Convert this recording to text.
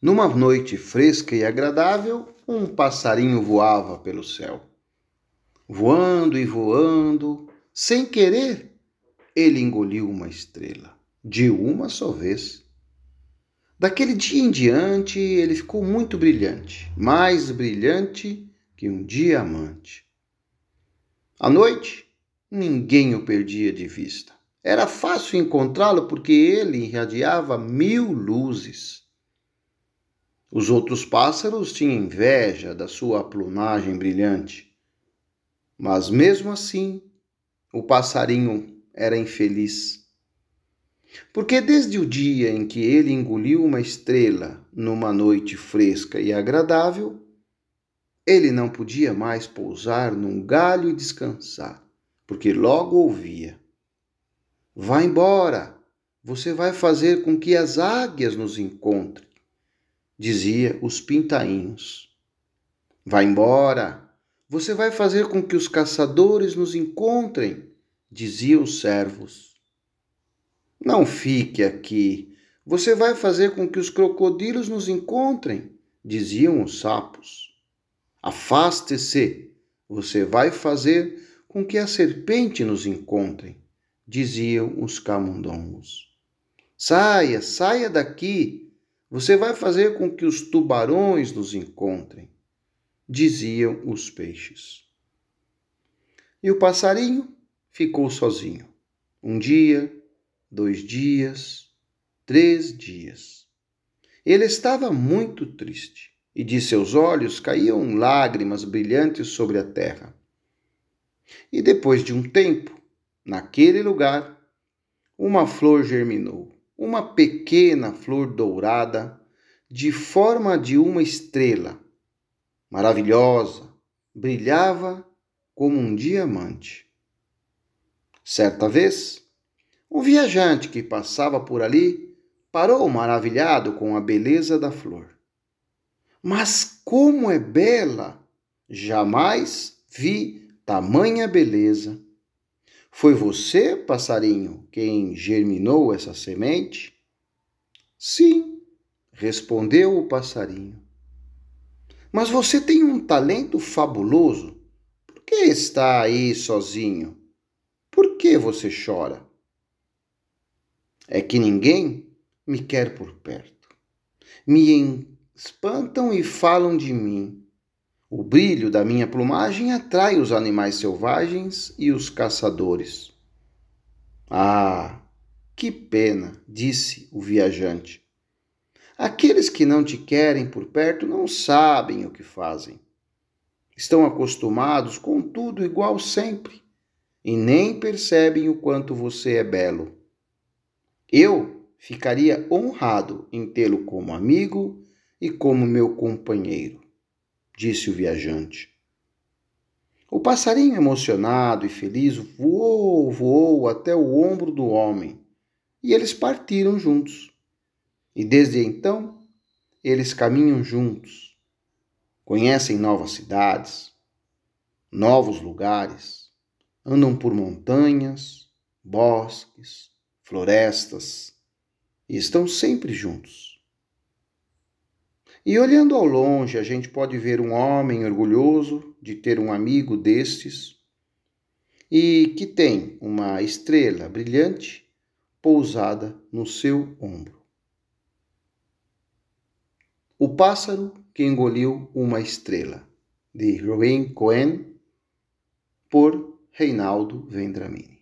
Numa noite fresca e agradável, um passarinho voava pelo céu. Voando e voando, sem querer, ele engoliu uma estrela, de uma só vez. Daquele dia em diante, ele ficou muito brilhante, mais brilhante que um diamante. À noite, ninguém o perdia de vista. Era fácil encontrá-lo porque ele irradiava mil luzes. Os outros pássaros tinham inveja da sua plumagem brilhante. Mas mesmo assim, o passarinho era infeliz. Porque desde o dia em que ele engoliu uma estrela numa noite fresca e agradável, ele não podia mais pousar num galho e descansar, porque logo ouvia: Vá embora, você vai fazer com que as águias nos encontrem dizia os pintainhos. Vá embora, você vai fazer com que os caçadores nos encontrem, diziam os servos. Não fique aqui, você vai fazer com que os crocodilos nos encontrem, diziam os sapos. Afaste-se, você vai fazer com que a serpente nos encontrem, diziam os camundongos. Saia, saia daqui, você vai fazer com que os tubarões nos encontrem, diziam os peixes. E o passarinho ficou sozinho. Um dia, dois dias, três dias. Ele estava muito triste e de seus olhos caíam lágrimas brilhantes sobre a terra. E depois de um tempo, naquele lugar, uma flor germinou uma pequena flor dourada de forma de uma estrela, maravilhosa, brilhava como um diamante. Certa vez, um viajante que passava por ali parou maravilhado com a beleza da flor. Mas como é bela! Jamais vi tamanha beleza. Foi você, passarinho, quem germinou essa semente? Sim, respondeu o passarinho. Mas você tem um talento fabuloso. Por que está aí sozinho? Por que você chora? É que ninguém me quer por perto. Me espantam e falam de mim. O brilho da minha plumagem atrai os animais selvagens e os caçadores. Ah, que pena, disse o viajante. Aqueles que não te querem por perto não sabem o que fazem. Estão acostumados com tudo igual sempre e nem percebem o quanto você é belo. Eu ficaria honrado em tê-lo como amigo e como meu companheiro disse o viajante. O passarinho, emocionado e feliz, voou, voou até o ombro do homem e eles partiram juntos. E desde então, eles caminham juntos, conhecem novas cidades, novos lugares, andam por montanhas, bosques, florestas e estão sempre juntos. E olhando ao longe, a gente pode ver um homem orgulhoso de ter um amigo destes e que tem uma estrela brilhante pousada no seu ombro. O pássaro que engoliu uma estrela, de Ruben Cohen, por Reinaldo Vendramini.